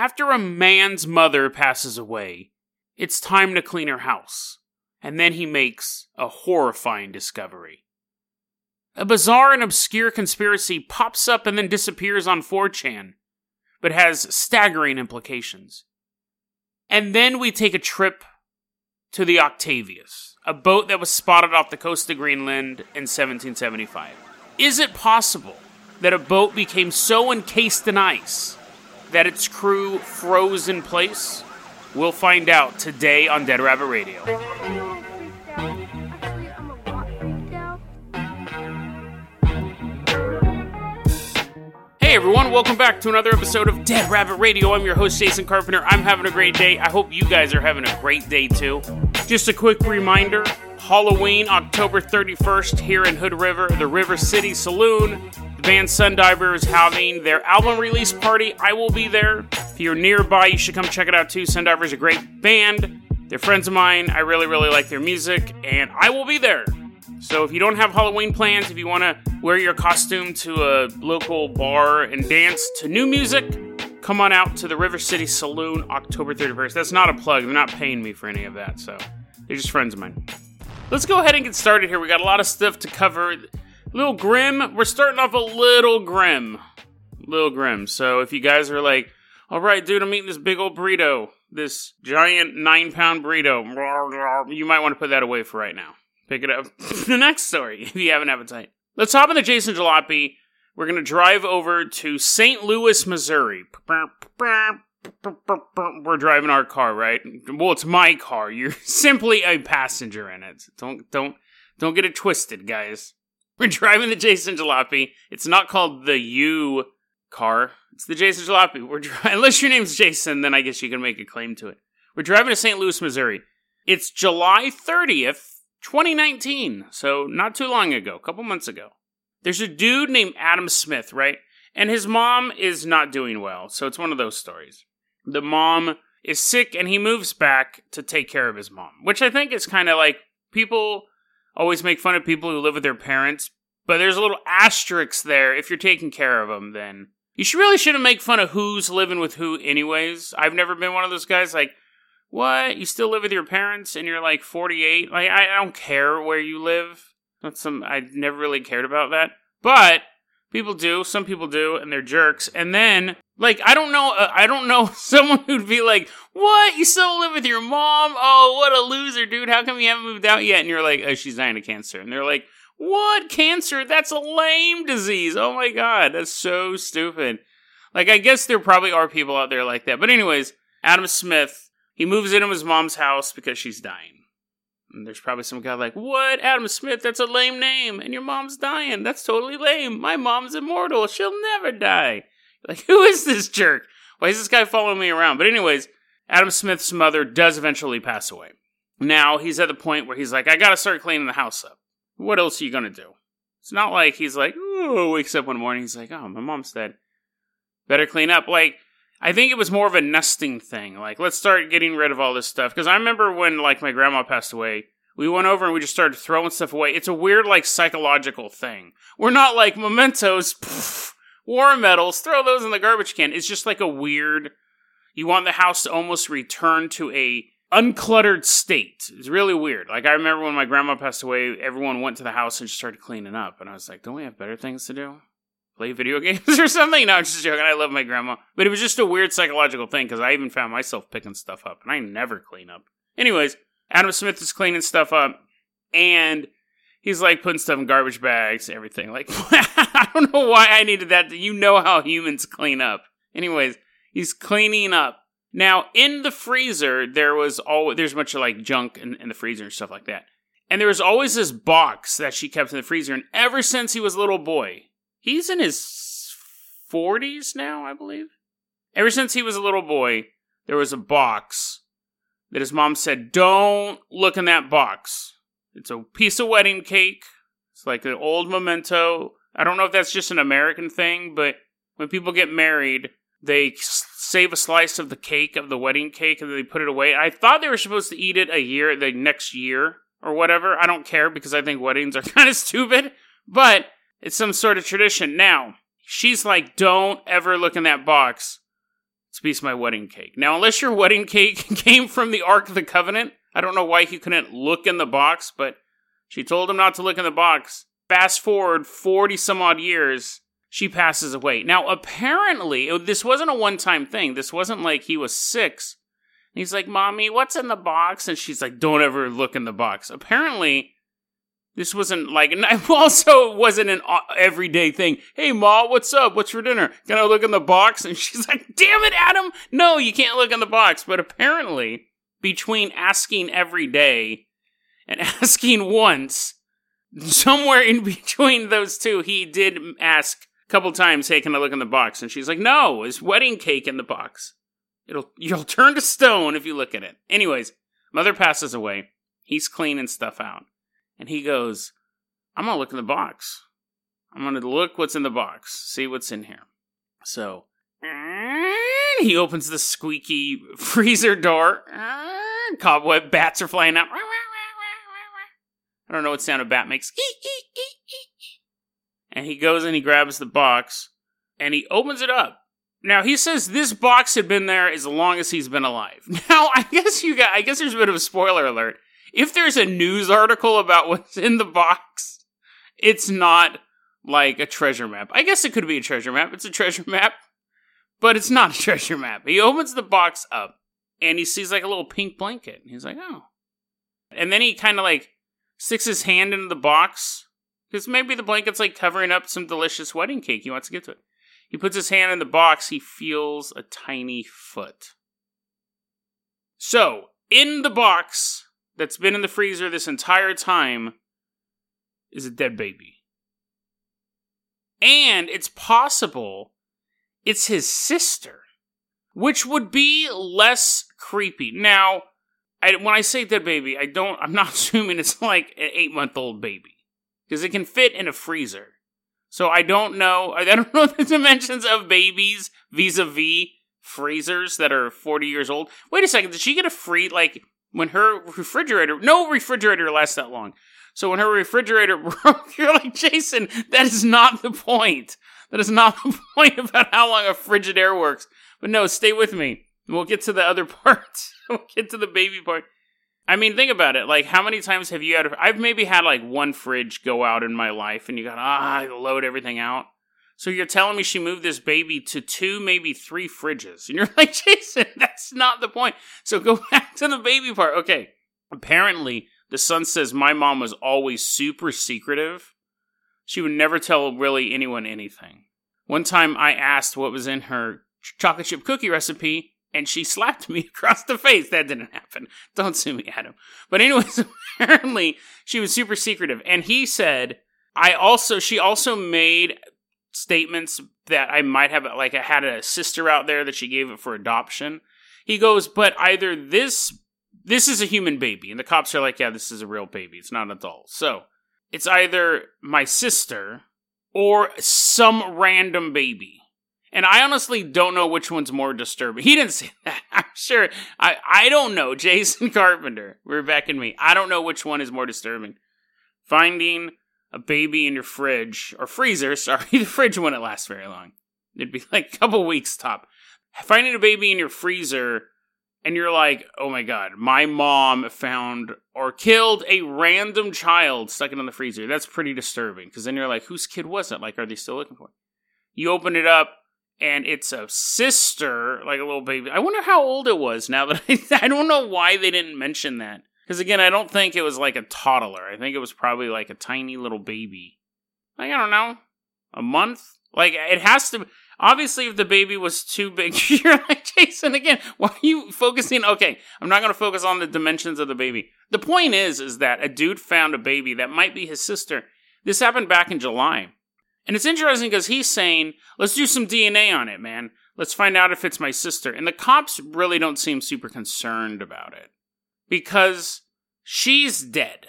After a man's mother passes away, it's time to clean her house. And then he makes a horrifying discovery. A bizarre and obscure conspiracy pops up and then disappears on 4chan, but has staggering implications. And then we take a trip to the Octavius, a boat that was spotted off the coast of Greenland in 1775. Is it possible that a boat became so encased in ice that its crew froze in place? We'll find out today on Dead Rabbit Radio. Hey everyone, welcome back to another episode of Dead Rabbit Radio. I'm your host, Jason Carpenter. I'm having a great day. I hope you guys are having a great day too. Just a quick reminder Halloween, October 31st, here in Hood River, the River City Saloon. Band Sundiver is having their album release party. I will be there. If you're nearby, you should come check it out too. Sundiver is a great band. They're friends of mine. I really, really like their music, and I will be there. So if you don't have Halloween plans, if you want to wear your costume to a local bar and dance to new music, come on out to the River City Saloon October 31st. That's not a plug. They're not paying me for any of that, so they're just friends of mine. Let's go ahead and get started here. We got a lot of stuff to cover. Little grim. We're starting off a little grim. Little grim. So if you guys are like, all right, dude, I'm eating this big old burrito, this giant nine pound burrito, you might want to put that away for right now pick it up. the next story, if you have an appetite. Let's hop in the Jason Jalopy. We're going to drive over to St. Louis, Missouri. We're driving our car, right? Well, it's my car. You're simply a passenger in it. Don't don't don't get it twisted, guys. We're driving the Jason Jalopy. It's not called the U car. It's the Jason Jalopy. We're dri- unless your name's Jason, then I guess you can make a claim to it. We're driving to St. Louis, Missouri. It's July 30th, 2019, so not too long ago, a couple months ago. There's a dude named Adam Smith, right? And his mom is not doing well, so it's one of those stories. The mom is sick and he moves back to take care of his mom, which I think is kind of like people always make fun of people who live with their parents, but there's a little asterisk there. If you're taking care of them, then you should really shouldn't make fun of who's living with who, anyways. I've never been one of those guys like, what? You still live with your parents and you're like 48? Like, I, I don't care where you live. That's some, I never really cared about that. But people do. Some people do, and they're jerks. And then, like, I don't know, uh, I don't know someone who'd be like, what? You still live with your mom? Oh, what a loser, dude. How come you haven't moved out yet? And you're like, oh, she's dying of cancer. And they're like, what? Cancer? That's a lame disease. Oh my God. That's so stupid. Like, I guess there probably are people out there like that. But, anyways, Adam Smith he moves into his mom's house because she's dying. And there's probably some guy like, What? Adam Smith, that's a lame name. And your mom's dying. That's totally lame. My mom's immortal. She'll never die. Like, who is this jerk? Why is this guy following me around? But, anyways, Adam Smith's mother does eventually pass away. Now he's at the point where he's like, I gotta start cleaning the house up. What else are you gonna do? It's not like he's like, oh, wakes up one morning, he's like, oh, my mom's dead. Better clean up. Like, I think it was more of a nesting thing. Like, let's start getting rid of all this stuff. Because I remember when, like, my grandma passed away, we went over and we just started throwing stuff away. It's a weird, like, psychological thing. We're not like mementos, war medals, throw those in the garbage can. It's just like a weird. You want the house to almost return to a uncluttered state. It's really weird. Like I remember when my grandma passed away, everyone went to the house and just started cleaning up, and I was like, "Don't we have better things to do?" play video games or something. No, I'm just joking. I love my grandma. But it was just a weird psychological thing because I even found myself picking stuff up and I never clean up. Anyways, Adam Smith is cleaning stuff up and he's like putting stuff in garbage bags, everything. Like, I don't know why I needed that. You know how humans clean up. Anyways, he's cleaning up. Now, in the freezer, there was always, there's much like junk in, in the freezer and stuff like that. And there was always this box that she kept in the freezer. And ever since he was a little boy, He's in his 40s now, I believe. Ever since he was a little boy, there was a box that his mom said, Don't look in that box. It's a piece of wedding cake. It's like an old memento. I don't know if that's just an American thing, but when people get married, they save a slice of the cake, of the wedding cake, and they put it away. I thought they were supposed to eat it a year, the next year, or whatever. I don't care because I think weddings are kind of stupid. But it's some sort of tradition. Now, she's like, don't ever look in that box It's a piece of my wedding cake. Now, unless your wedding cake came from the Ark of the Covenant, I don't know why he couldn't look in the box, but she told him not to look in the box. Fast forward 40 some odd years, she passes away. Now, apparently, this wasn't a one time thing. This wasn't like he was six. he's like, Mommy, what's in the box? And she's like, Don't ever look in the box. Apparently, this wasn't like, and also wasn't an uh, everyday thing. Hey, Ma, what's up? What's for dinner? Can I look in the box? And she's like, damn it, Adam. No, you can't look in the box. But apparently, between asking every day and asking once, somewhere in between those two, he did ask a couple times, hey, can I look in the box? And she's like, no, is wedding cake in the box. It'll, you'll turn to stone if you look at it. Anyways, mother passes away. He's cleaning stuff out. And he goes, I'm to look in the box. I'm to look what's in the box, see what's in here. So he opens the squeaky freezer door. Cobweb bats are flying out. I don't know what sound a bat makes. And he goes and he grabs the box and he opens it up. Now he says this box had been there as long as he's been alive. Now I guess you got I guess there's a bit of a spoiler alert if there's a news article about what's in the box, it's not like a treasure map. I guess it could be a treasure map. It's a treasure map, but it's not a treasure map. He opens the box up and he sees like a little pink blanket. And He's like, oh. And then he kind of like sticks his hand into the box because maybe the blanket's like covering up some delicious wedding cake. He wants to get to it. He puts his hand in the box. He feels a tiny foot. So, in the box that's been in the freezer this entire time is a dead baby. And it's possible it's his sister, which would be less creepy. Now, I, when I say dead baby, I don't. I'm not assuming it's like an eight month old baby because it can fit in a freezer. So I don't know. I don't know the dimensions of babies vis-a-vis freezers that are 40 years old. Wait a second. Did she get a free like? when her refrigerator, no refrigerator lasts that long. So when her refrigerator broke, you're like, Jason, that is not the point. That is not the point about how long a Frigidaire works. But no, stay with me. We'll get to the other part. we'll get to the baby part. I mean, think about it. Like, how many times have you had? I've maybe had like one fridge go out in my life, and you got ah, load everything out. So you're telling me she moved this baby to two, maybe three fridges. And you're like, Jason, that's not the point. So go back to the baby part. Okay. Apparently, the son says my mom was always super secretive. She would never tell really anyone anything. One time I asked what was in her chocolate chip cookie recipe, and she slapped me across the face. That didn't happen. Don't sue me, Adam. But anyways, apparently she was super secretive. And he said, I also, she also made statements that I might have like I had a sister out there that she gave it for adoption. He goes, but either this this is a human baby, and the cops are like, yeah, this is a real baby. It's not an adult. So it's either my sister or some random baby. And I honestly don't know which one's more disturbing. He didn't say that. I'm sure. I, I don't know. Jason Carpenter, Rebecca and me. I don't know which one is more disturbing. Finding a baby in your fridge or freezer. Sorry, the fridge wouldn't last very long. It'd be like a couple weeks top. Finding a baby in your freezer and you're like, oh my god, my mom found or killed a random child stuck in the freezer. That's pretty disturbing because then you're like, whose kid was it? Like, are they still looking for it? You open it up and it's a sister, like a little baby. I wonder how old it was now that I, I don't know why they didn't mention that. Because again, I don't think it was like a toddler. I think it was probably like a tiny little baby. Like, I don't know, a month? Like, it has to. Obviously, if the baby was too big, you're like, Jason, again, why are you focusing? Okay, I'm not going to focus on the dimensions of the baby. The point is, is that a dude found a baby that might be his sister. This happened back in July. And it's interesting because he's saying, let's do some DNA on it, man. Let's find out if it's my sister. And the cops really don't seem super concerned about it because she's dead.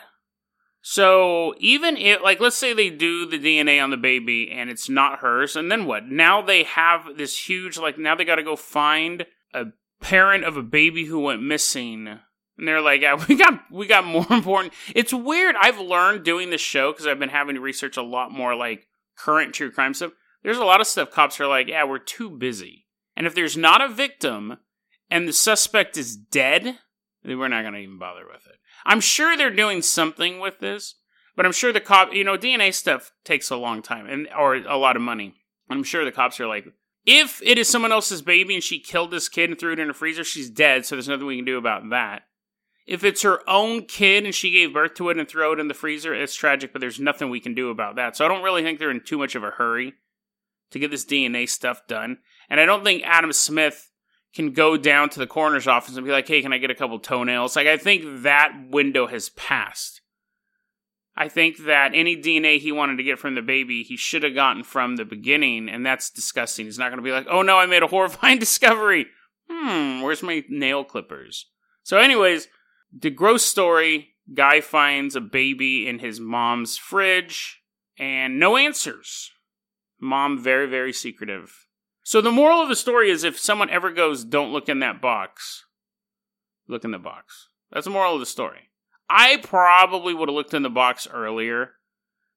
So even if, like, let's say they do the DNA on the baby and it's not hers, and then what? Now they have this huge, like, now they got to go find a parent of a baby who went missing. And they're like, yeah, we got we got more important. It's weird. I've learned doing this show because I've been having to research a lot more like current true crime stuff. There's a lot of stuff cops are like, yeah, we're too busy. And if there's not a victim and the suspect is dead, we're not going to even bother with it. I'm sure they're doing something with this, but I'm sure the cop, you know, DNA stuff takes a long time and or a lot of money. I'm sure the cops are like, if it is someone else's baby and she killed this kid and threw it in a freezer, she's dead, so there's nothing we can do about that. If it's her own kid and she gave birth to it and threw it in the freezer, it's tragic, but there's nothing we can do about that. So I don't really think they're in too much of a hurry to get this DNA stuff done. And I don't think Adam Smith can go down to the coroner's office and be like, hey, can I get a couple toenails? Like, I think that window has passed. I think that any DNA he wanted to get from the baby, he should have gotten from the beginning, and that's disgusting. He's not going to be like, oh no, I made a horrifying discovery. Hmm, where's my nail clippers? So, anyways, the gross story guy finds a baby in his mom's fridge and no answers. Mom, very, very secretive. So, the moral of the story is if someone ever goes, don't look in that box, look in the box. That's the moral of the story. I probably would have looked in the box earlier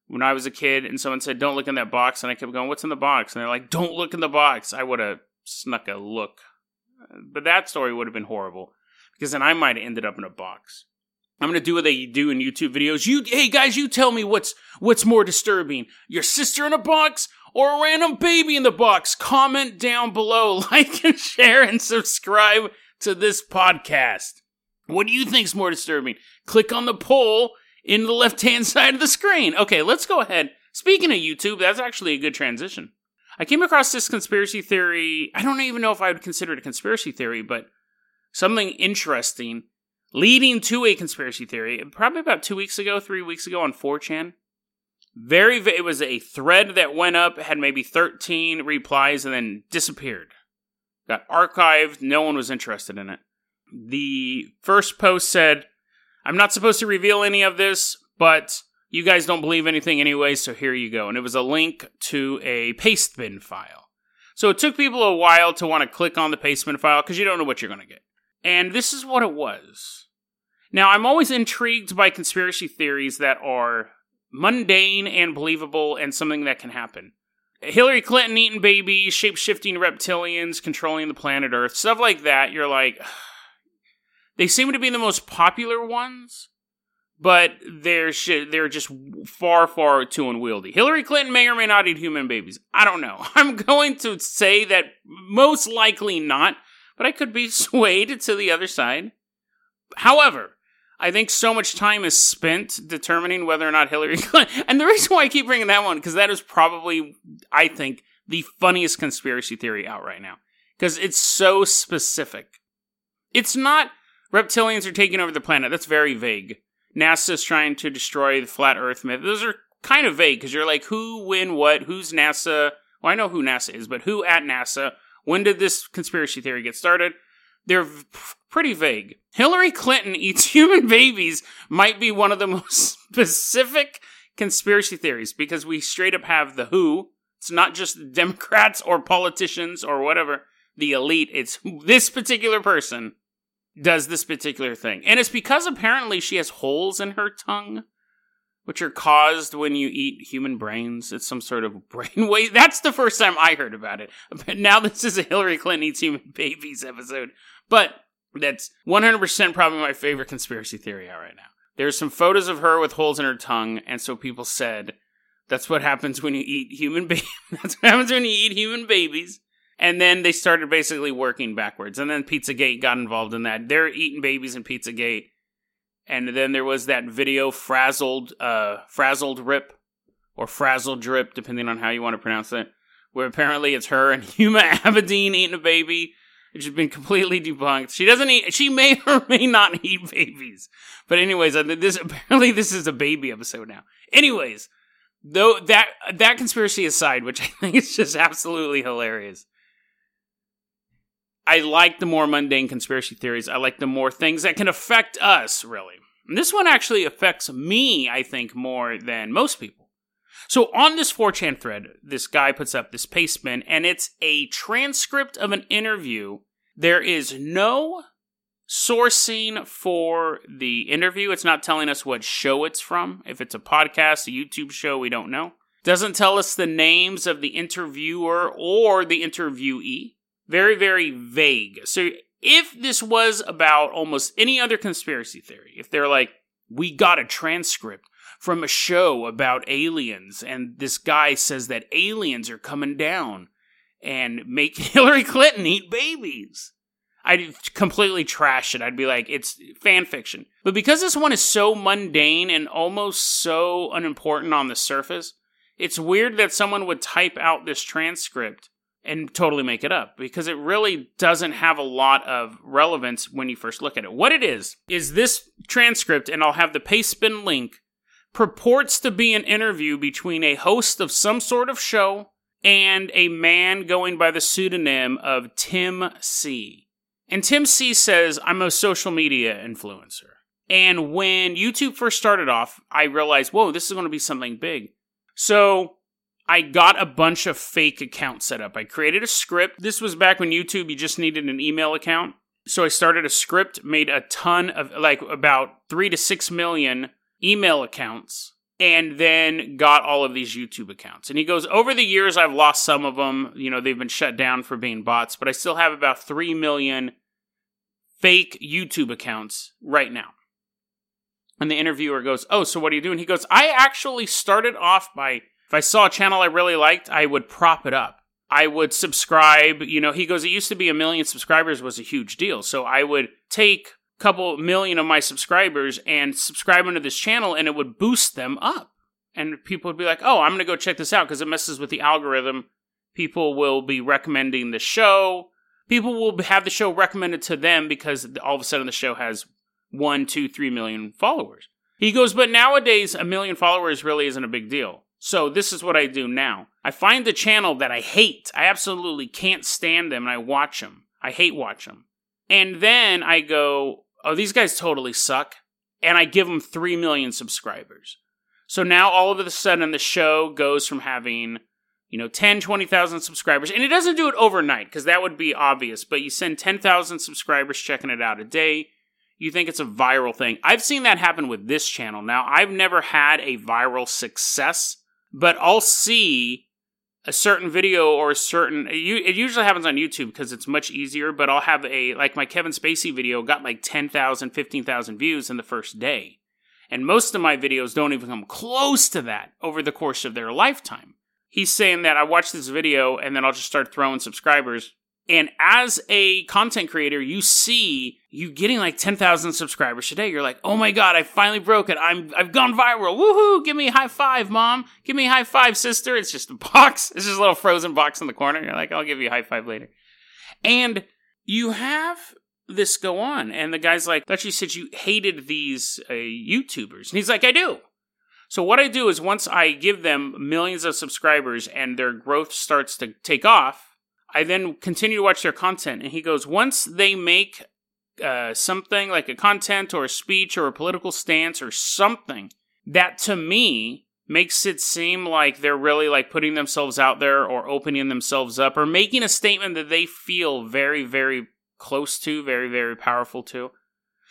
when I was a kid and someone said, Don't look in that box. And I kept going, What's in the box? And they're like, Don't look in the box. I would have snuck a look. But that story would have been horrible because then I might have ended up in a box. I'm gonna do what they do in YouTube videos. You, hey guys, you tell me what's what's more disturbing: your sister in a box or a random baby in the box? Comment down below, like and share, and subscribe to this podcast. What do you think's more disturbing? Click on the poll in the left hand side of the screen. Okay, let's go ahead. Speaking of YouTube, that's actually a good transition. I came across this conspiracy theory. I don't even know if I would consider it a conspiracy theory, but something interesting leading to a conspiracy theory. Probably about two weeks ago, three weeks ago on 4chan. Very, it was a thread that went up, had maybe 13 replies, and then disappeared. Got archived. No one was interested in it. The first post said, I'm not supposed to reveal any of this, but you guys don't believe anything anyway, so here you go. And it was a link to a pastebin file. So it took people a while to want to click on the pastebin file because you don't know what you're going to get. And this is what it was. Now, I'm always intrigued by conspiracy theories that are mundane and believable and something that can happen. Hillary Clinton eating babies, shape shifting reptilians, controlling the planet Earth, stuff like that. You're like, they seem to be the most popular ones, but they're sh- they're just far far too unwieldy. Hillary Clinton may or may not eat human babies. I don't know. I'm going to say that most likely not, but I could be swayed to the other side. However, I think so much time is spent determining whether or not Hillary Clinton. And the reason why I keep bringing that one because that is probably, I think, the funniest conspiracy theory out right now because it's so specific. It's not reptilians are taking over the planet. That's very vague. NASA's trying to destroy the flat Earth myth. Those are kind of vague because you're like, who, when, what, who's NASA? Well, I know who NASA is, but who at NASA? When did this conspiracy theory get started? They're pretty vague. Hillary Clinton eats human babies might be one of the most specific conspiracy theories because we straight up have the who. It's not just Democrats or politicians or whatever, the elite. It's this particular person does this particular thing. And it's because apparently she has holes in her tongue, which are caused when you eat human brains. It's some sort of brain waste. That's the first time I heard about it. But now this is a Hillary Clinton eats human babies episode. But that's 100% probably my favorite conspiracy theory out right now. There's some photos of her with holes in her tongue, and so people said that's what happens when you eat human babies. that's what happens when you eat human babies. And then they started basically working backwards. And then Pizzagate got involved in that. They're eating babies in Pizzagate. And then there was that video frazzled uh frazzled rip or frazzled drip, depending on how you want to pronounce it. Where apparently it's her and Huma Abedin eating a baby, which has been completely debunked. She doesn't eat. She may or may not eat babies. But anyways, this apparently this is a baby episode now. Anyways, though that that conspiracy aside, which I think is just absolutely hilarious. I like the more mundane conspiracy theories. I like the more things that can affect us, really. And this one actually affects me, I think, more than most people. So on this 4chan thread, this guy puts up this pastebin, and it's a transcript of an interview. There is no sourcing for the interview. It's not telling us what show it's from. If it's a podcast, a YouTube show, we don't know. Doesn't tell us the names of the interviewer or the interviewee. Very, very vague. So if this was about almost any other conspiracy theory, if they're like, we got a transcript from a show about aliens, and this guy says that aliens are coming down and make Hillary Clinton eat babies. I'd completely trash it. I'd be like, it's fan fiction. But because this one is so mundane and almost so unimportant on the surface, it's weird that someone would type out this transcript and totally make it up because it really doesn't have a lot of relevance when you first look at it. What it is, is this transcript, and I'll have the pastebin link, purports to be an interview between a host of some sort of show and a man going by the pseudonym of Tim C. And Tim C says, I'm a social media influencer. And when YouTube first started off, I realized, whoa, this is going to be something big. So I got a bunch of fake accounts set up. I created a script. This was back when YouTube, you just needed an email account. So I started a script, made a ton of, like, about three to six million email accounts, and then got all of these YouTube accounts. And he goes, Over the years, I've lost some of them. You know, they've been shut down for being bots, but I still have about 3 million fake YouTube accounts right now. And the interviewer goes, Oh, so what are you doing? He goes, I actually started off by if I saw a channel I really liked, I would prop it up. I would subscribe. You know, he goes, it used to be a million subscribers was a huge deal. So I would take a couple million of my subscribers and subscribe into this channel and it would boost them up. And people would be like, oh, I'm going to go check this out because it messes with the algorithm. People will be recommending the show. People will have the show recommended to them because all of a sudden the show has one, two, three million followers. He goes, but nowadays a million followers really isn't a big deal. So this is what I do now. I find the channel that I hate. I absolutely can't stand them and I watch them. I hate watch them. And then I go, "Oh, these guys totally suck." And I give them 3 million subscribers. So now all of a sudden the show goes from having, you know, 10, 20,000 subscribers. And it doesn't do it overnight because that would be obvious, but you send 10,000 subscribers checking it out a day. You think it's a viral thing. I've seen that happen with this channel. Now, I've never had a viral success but I'll see a certain video or a certain it usually happens on YouTube because it's much easier, but I'll have a like my Kevin Spacey video got like 10,000, 15,000 views in the first day. And most of my videos don't even come close to that over the course of their lifetime. He's saying that I watch this video and then I'll just start throwing subscribers and as a content creator, you see you getting like 10,000 subscribers today. You're like, oh my God, I finally broke it. I'm, I've gone viral. Woohoo. Give me a high five, mom. Give me a high five, sister. It's just a box. It's just a little frozen box in the corner. You're like, I'll give you a high five later. And you have this go on. And the guy's like, thought you said you hated these uh, YouTubers. And he's like, I do. So what I do is once I give them millions of subscribers and their growth starts to take off, I then continue to watch their content, and he goes, once they make uh, something like a content or a speech or a political stance or something that to me makes it seem like they're really like putting themselves out there or opening themselves up or making a statement that they feel very, very close to, very, very powerful to.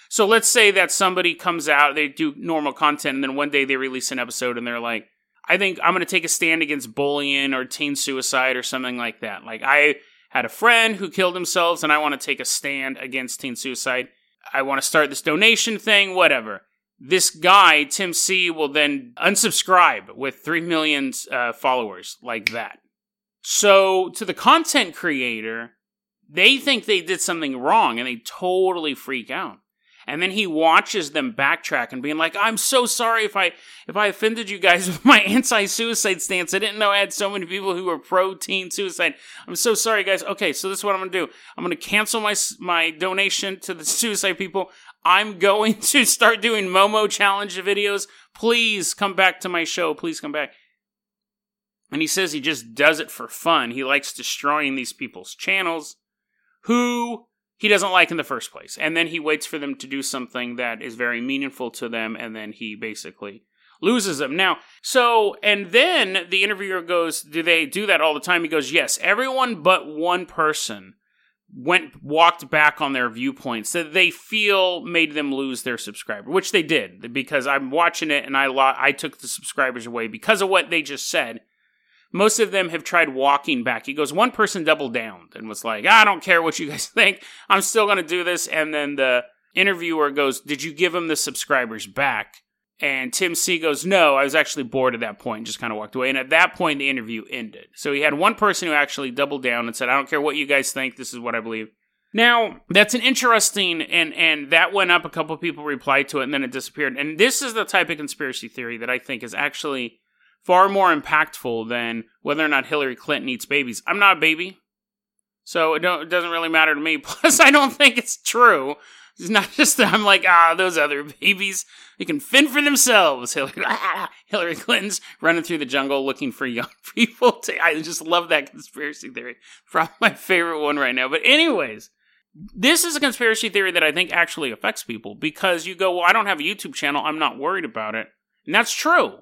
So let's say that somebody comes out, they do normal content, and then one day they release an episode and they're like, I think I'm going to take a stand against bullying or teen suicide or something like that. Like, I had a friend who killed themselves and I want to take a stand against teen suicide. I want to start this donation thing, whatever. This guy, Tim C, will then unsubscribe with 3 million uh, followers like that. So, to the content creator, they think they did something wrong and they totally freak out and then he watches them backtrack and being like i'm so sorry if i if i offended you guys with my anti-suicide stance. I didn't know i had so many people who were pro-teen suicide. I'm so sorry guys. Okay so this is what i'm gonna do. I'm gonna cancel my my donation to the suicide people. I'm going to start doing momo challenge videos. Please come back to my show. Please come back. And he says he just does it for fun. He likes destroying these people's channels. Who he doesn't like in the first place. And then he waits for them to do something that is very meaningful to them, and then he basically loses them. Now, so, and then the interviewer goes, Do they do that all the time? He goes, Yes, everyone but one person went walked back on their viewpoints that they feel made them lose their subscriber, which they did because I'm watching it and I lo- I took the subscribers away because of what they just said. Most of them have tried walking back. He goes, one person doubled down and was like, I don't care what you guys think. I'm still going to do this. And then the interviewer goes, Did you give him the subscribers back? And Tim C goes, No, I was actually bored at that point and just kind of walked away. And at that point, the interview ended. So he had one person who actually doubled down and said, I don't care what you guys think. This is what I believe. Now, that's an interesting, and, and that went up. A couple people replied to it, and then it disappeared. And this is the type of conspiracy theory that I think is actually far more impactful than whether or not Hillary Clinton eats babies. I'm not a baby, so it, it doesn't really matter to me. Plus, I don't think it's true. It's not just that I'm like, ah, those other babies, they can fend for themselves. Hillary, Hillary Clinton's running through the jungle looking for young people. To, I just love that conspiracy theory. Probably my favorite one right now. But anyways, this is a conspiracy theory that I think actually affects people because you go, well, I don't have a YouTube channel. I'm not worried about it. And that's true.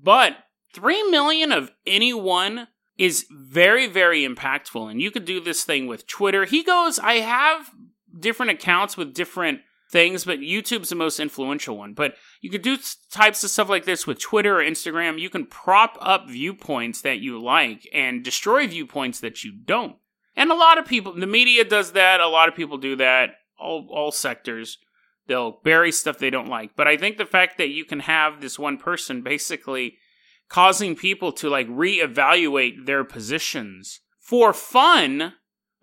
But 3 million of anyone is very, very impactful. And you could do this thing with Twitter. He goes, I have different accounts with different things, but YouTube's the most influential one. But you could do types of stuff like this with Twitter or Instagram. You can prop up viewpoints that you like and destroy viewpoints that you don't. And a lot of people, the media does that. A lot of people do that. All, all sectors. They'll bury stuff they don't like. But I think the fact that you can have this one person basically causing people to like reevaluate their positions for fun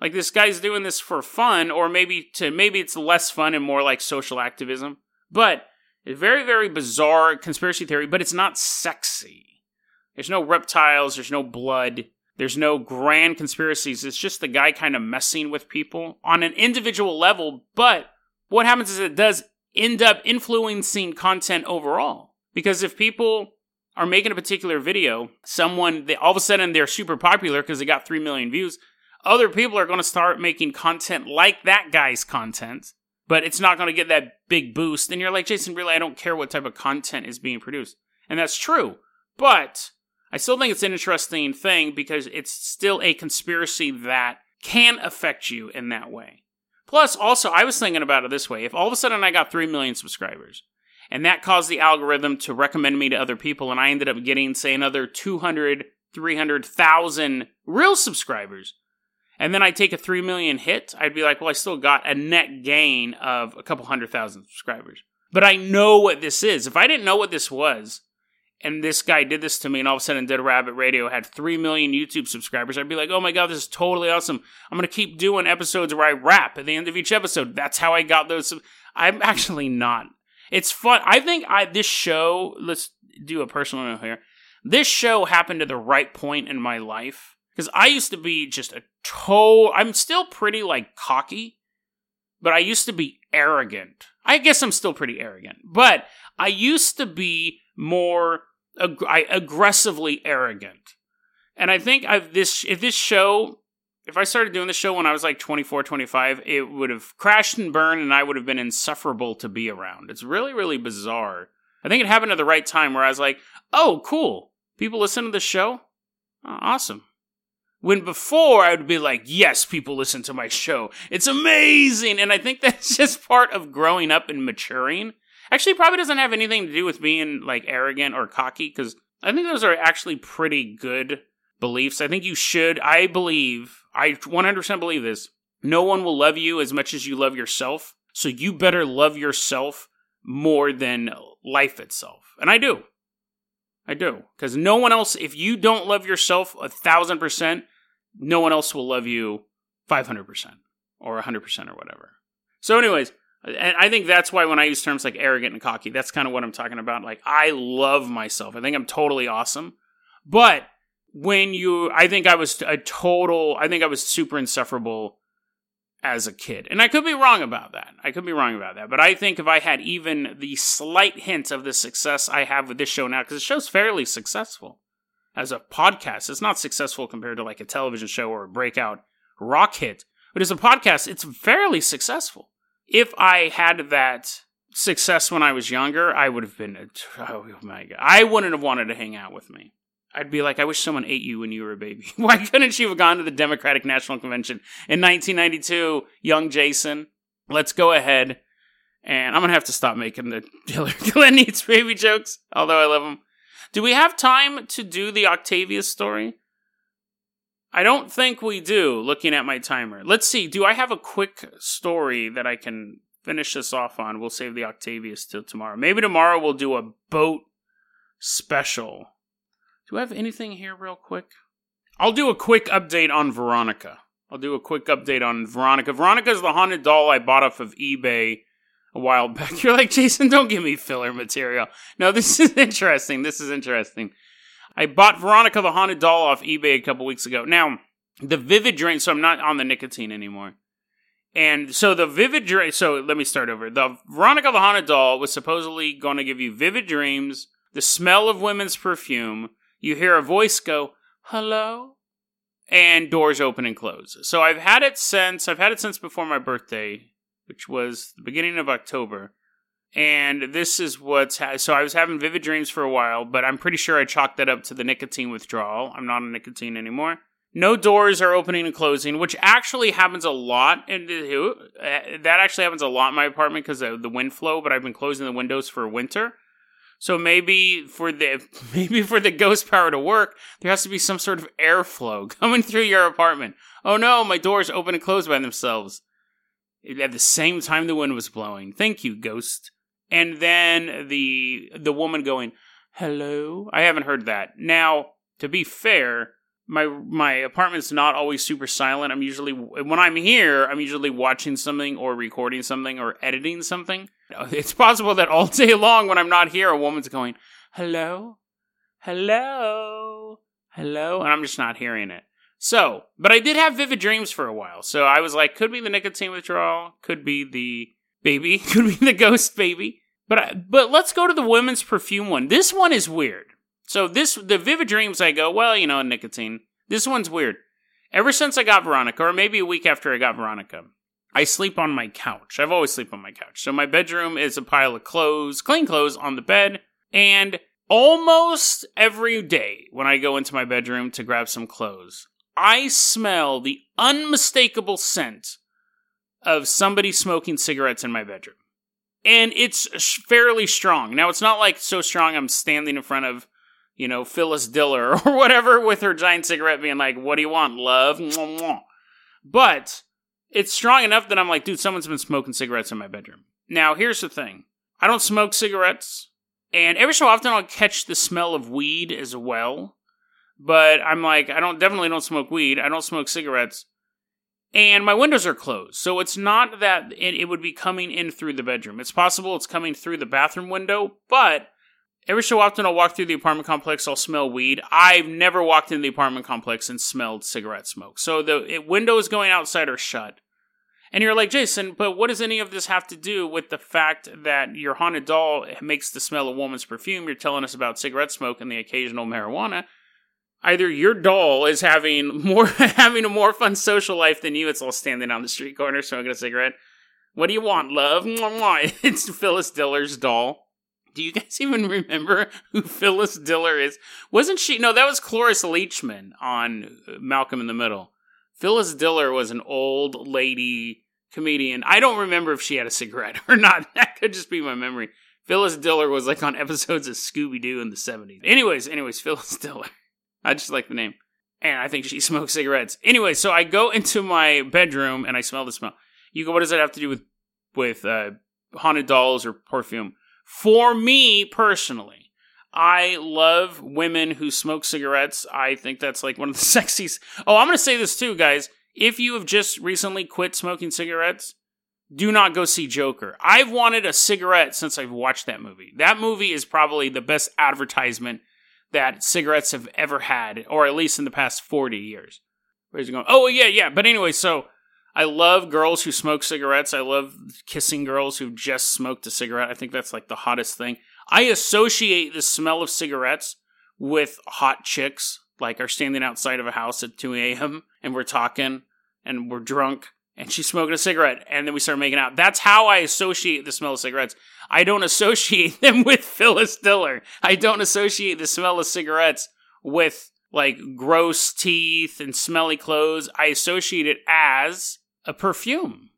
like this guy's doing this for fun, or maybe to maybe it's less fun and more like social activism. But very, very bizarre conspiracy theory, but it's not sexy. There's no reptiles, there's no blood, there's no grand conspiracies. It's just the guy kind of messing with people on an individual level. But what happens is it does end up influencing content overall. Because if people are making a particular video, someone, they, all of a sudden they're super popular because they got 3 million views other people are going to start making content like that guy's content, but it's not going to get that big boost. And you're like, Jason, really, I don't care what type of content is being produced. And that's true. But I still think it's an interesting thing because it's still a conspiracy that can affect you in that way. Plus, also, I was thinking about it this way. If all of a sudden I got 3 million subscribers, and that caused the algorithm to recommend me to other people, and I ended up getting, say, another 200, 300,000 real subscribers, and then I take a 3 million hit, I'd be like, well, I still got a net gain of a couple hundred thousand subscribers. But I know what this is. If I didn't know what this was, and this guy did this to me, and all of a sudden Dead Rabbit Radio had 3 million YouTube subscribers, I'd be like, oh my god, this is totally awesome. I'm going to keep doing episodes where I rap at the end of each episode. That's how I got those. I'm actually not. It's fun. I think I this show, let's do a personal note here. This show happened at the right point in my life because I used to be just a toe. I'm still pretty like cocky, but I used to be arrogant. I guess I'm still pretty arrogant, but I used to be more ag- aggressively arrogant. And I think I've this if this show if I started doing the show when I was like 24, 25, it would have crashed and burned and I would have been insufferable to be around. It's really, really bizarre. I think it happened at the right time where I was like, oh, cool. People listen to the show? Oh, awesome. When before I would be like, yes, people listen to my show. It's amazing. And I think that's just part of growing up and maturing. Actually, probably doesn't have anything to do with being like arrogant or cocky because I think those are actually pretty good beliefs. I think you should, I believe, I 100% believe this. No one will love you as much as you love yourself. So you better love yourself more than life itself. And I do. I do. Because no one else, if you don't love yourself a thousand percent, no one else will love you 500% or 100% or whatever. So, anyways, and I think that's why when I use terms like arrogant and cocky, that's kind of what I'm talking about. Like, I love myself. I think I'm totally awesome. But when you, I think I was a total, I think I was super insufferable as a kid. And I could be wrong about that. I could be wrong about that. But I think if I had even the slight hint of the success I have with this show now, because the show's fairly successful, as a podcast. It's not successful compared to like a television show or a breakout rock hit, but as a podcast, it's fairly successful. If I had that success when I was younger, I would have been, oh my God, I wouldn't have wanted to hang out with me. I'd be like, I wish someone ate you when you were a baby. Why couldn't you have gone to the Democratic National Convention in 1992, young Jason? Let's go ahead. And I'm going to have to stop making the Hillary Clinton eats baby jokes, although I love them. Do we have time to do the Octavia story? I don't think we do, looking at my timer. Let's see. Do I have a quick story that I can finish this off on? We'll save the Octavius till tomorrow. Maybe tomorrow we'll do a boat special. Do I have anything here, real quick? I'll do a quick update on Veronica. I'll do a quick update on Veronica. Veronica is the haunted doll I bought off of eBay a while back. You're like, Jason, don't give me filler material. No, this is interesting. This is interesting. I bought Veronica the haunted doll off eBay a couple weeks ago. Now, the Vivid Dream, so I'm not on the nicotine anymore. And so the Vivid Dream, so let me start over. The Veronica the haunted doll was supposedly going to give you vivid dreams, the smell of women's perfume. You hear a voice go, hello? And doors open and close. So I've had it since, I've had it since before my birthday, which was the beginning of October. And this is what's ha- so I was having vivid dreams for a while, but I'm pretty sure I chalked that up to the nicotine withdrawal. I'm not on nicotine anymore. No doors are opening and closing, which actually happens a lot. And uh, that actually happens a lot in my apartment because of the wind flow. But I've been closing the windows for winter, so maybe for the maybe for the ghost power to work, there has to be some sort of airflow coming through your apartment. Oh no, my doors open and close by themselves at the same time the wind was blowing. Thank you, ghost and then the the woman going hello i haven't heard that now to be fair my my apartment's not always super silent i'm usually when i'm here i'm usually watching something or recording something or editing something it's possible that all day long when i'm not here a woman's going hello hello hello and i'm just not hearing it so but i did have vivid dreams for a while so i was like could be the nicotine withdrawal could be the baby. Could be the ghost baby. But but let's go to the women's perfume one. This one is weird. So this the Vivid Dreams I go, well, you know, nicotine. This one's weird. Ever since I got Veronica, or maybe a week after I got Veronica, I sleep on my couch. I've always sleep on my couch. So my bedroom is a pile of clothes, clean clothes on the bed, and almost every day when I go into my bedroom to grab some clothes, I smell the unmistakable scent of somebody smoking cigarettes in my bedroom. And it's fairly strong. Now, it's not like so strong I'm standing in front of, you know, Phyllis Diller or whatever with her giant cigarette being like, what do you want, love? But it's strong enough that I'm like, dude, someone's been smoking cigarettes in my bedroom. Now, here's the thing I don't smoke cigarettes, and every so often I'll catch the smell of weed as well. But I'm like, I don't definitely don't smoke weed. I don't smoke cigarettes and my windows are closed. So it's not that it, it, would be coming in through the bedroom. It's possible it's coming through the bathroom window, but every so often I'll walk through the apartment complex, I'll smell weed. I've never walked into the apartment complex and smelled cigarette smoke. So the it, windows going outside are shut. And you're like, Jason, but what does any of this have to do with the fact that your haunted doll makes the smell of woman's perfume? You're telling us about cigarette smoke and the occasional marijuana either your doll is having more having a more fun social life than you. It's all standing on the street corner smoking a cigarette. What do you want, love? It's Phyllis Diller's doll. Do you guys even remember who Phyllis Diller is? Wasn't she? No, that was Cloris Leachman on Malcolm in the Middle. Phyllis Diller was an old lady comedian. I don't remember if she had a cigarette or not. That could just be my memory. Phyllis Diller was like on episodes of Scooby Doo in the 70s. Anyways, anyways, Phyllis Diller. I just like the name. And I think she smokes cigarettes. Anyway, so I go into my bedroom and I smell the smell. You go, what does that have to do with with uh, haunted dolls or perfume? For me personally, I love women who smoke cigarettes. I think that's like one of the sexiest. Oh, I'm going to say this too, guys. If you have just recently quit smoking cigarettes, do not go see Joker. I've wanted a cigarette since I've watched that movie. That movie is probably the best advertisement that cigarettes have ever had, or at least in the past 40 years. Where's he going? Oh, yeah, yeah. But anyway, so I love girls who smoke cigarettes. I love kissing girls who just smoked a cigarette. I think that's like the hottest thing. I associate the smell of cigarettes with hot chicks, like are standing outside of a house at 2 a.m. and we're talking and we're drunk and she's smoking a cigarette and then we start making out. That's how I associate the smell of cigarettes. I don't associate them with Phyllis Diller. I don't associate the smell of cigarettes with like gross teeth and smelly clothes. I associate it as a perfume.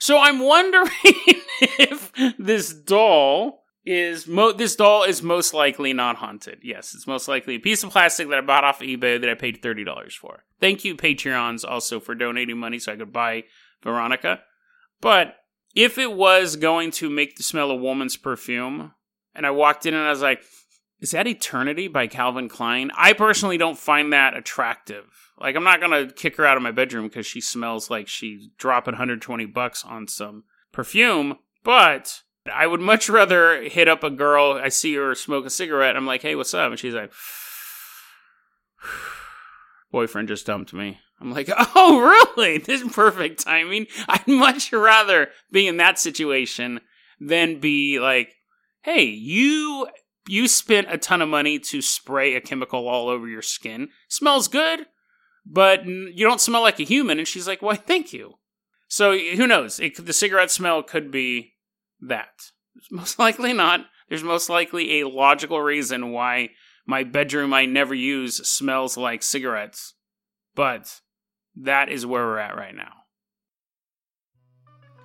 So I'm wondering if this doll is mo- this doll is most likely not haunted. Yes, it's most likely a piece of plastic that I bought off of eBay that I paid thirty dollars for. Thank you, Patreons, also for donating money so I could buy Veronica. But if it was going to make the smell of woman's perfume, and I walked in and I was like, "Is that Eternity by Calvin Klein?" I personally don't find that attractive. Like, I'm not gonna kick her out of my bedroom because she smells like she's dropping 120 bucks on some perfume, but I would much rather hit up a girl. I see her smoke a cigarette. I'm like, hey, what's up? And she's like, boyfriend just dumped me. I'm like, oh, really? This is perfect timing. I'd much rather be in that situation than be like, hey, you you spent a ton of money to spray a chemical all over your skin. Smells good, but you don't smell like a human. And she's like, why, thank you. So who knows? It, the cigarette smell could be that. Most likely not. There's most likely a logical reason why my bedroom I never use smells like cigarettes. But that is where we're at right now.